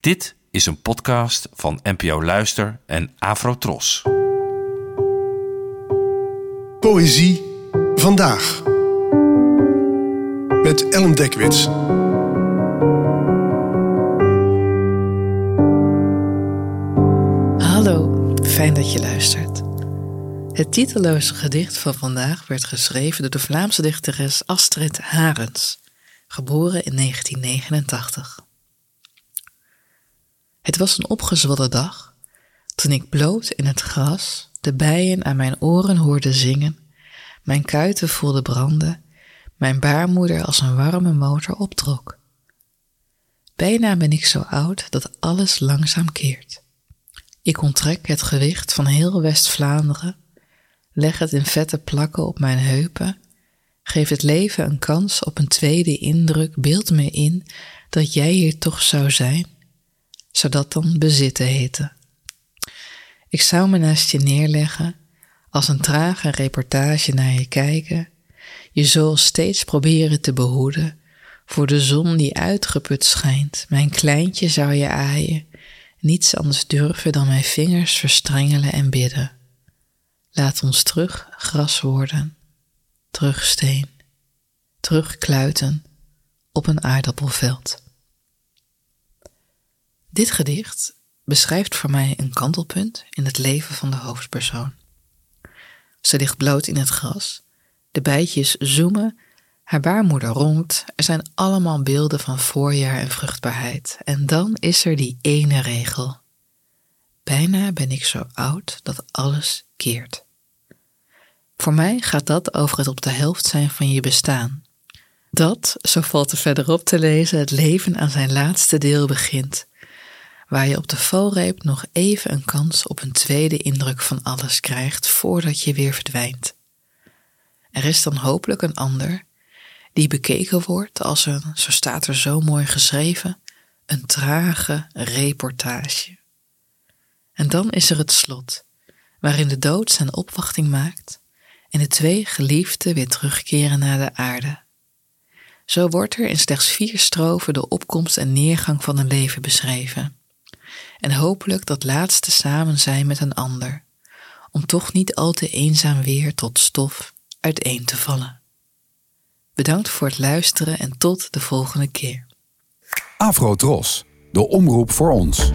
Dit is een podcast van NPO Luister en Afrotros. Poëzie vandaag. Met Ellen Dekwits. Hallo, fijn dat je luistert. Het titelloze gedicht van vandaag werd geschreven door de Vlaamse dichteres Astrid Harens, geboren in 1989. Het was een opgezwollen dag toen ik bloot in het gras de bijen aan mijn oren hoorde zingen, mijn kuiten voelde branden, mijn baarmoeder als een warme motor optrok. Bijna ben ik zo oud dat alles langzaam keert. Ik onttrek het gewicht van heel West-Vlaanderen, leg het in vette plakken op mijn heupen, geef het leven een kans op een tweede indruk, beeld me in dat jij hier toch zou zijn, zodat dan bezitten heten. Ik zou me naast je neerleggen, als een trage reportage naar je kijken, je zo steeds proberen te behoeden voor de zon die uitgeput schijnt. Mijn kleintje zou je aaien, niets anders durven dan mijn vingers verstrengelen en bidden. Laat ons terug gras worden, terug steen, terug kluiten op een aardappelveld. Dit gedicht beschrijft voor mij een kantelpunt in het leven van de hoofdpersoon. Ze ligt bloot in het gras, de bijtjes zoemen, haar baarmoeder ronkt, er zijn allemaal beelden van voorjaar en vruchtbaarheid. En dan is er die ene regel. Bijna ben ik zo oud dat alles keert. Voor mij gaat dat over het op de helft zijn van je bestaan. Dat, zo valt er verderop te lezen, het leven aan zijn laatste deel begint waar je op de valreep nog even een kans op een tweede indruk van alles krijgt voordat je weer verdwijnt. Er is dan hopelijk een ander die bekeken wordt als een, zo staat er zo mooi geschreven, een trage reportage. En dan is er het slot, waarin de dood zijn opwachting maakt en de twee geliefden weer terugkeren naar de aarde. Zo wordt er in slechts vier strofen de opkomst en neergang van een leven beschreven en hopelijk dat laatste samen zijn met een ander, om toch niet al te eenzaam weer tot stof uiteen te vallen. Bedankt voor het luisteren en tot de volgende keer. Afro Tros, de omroep voor ons.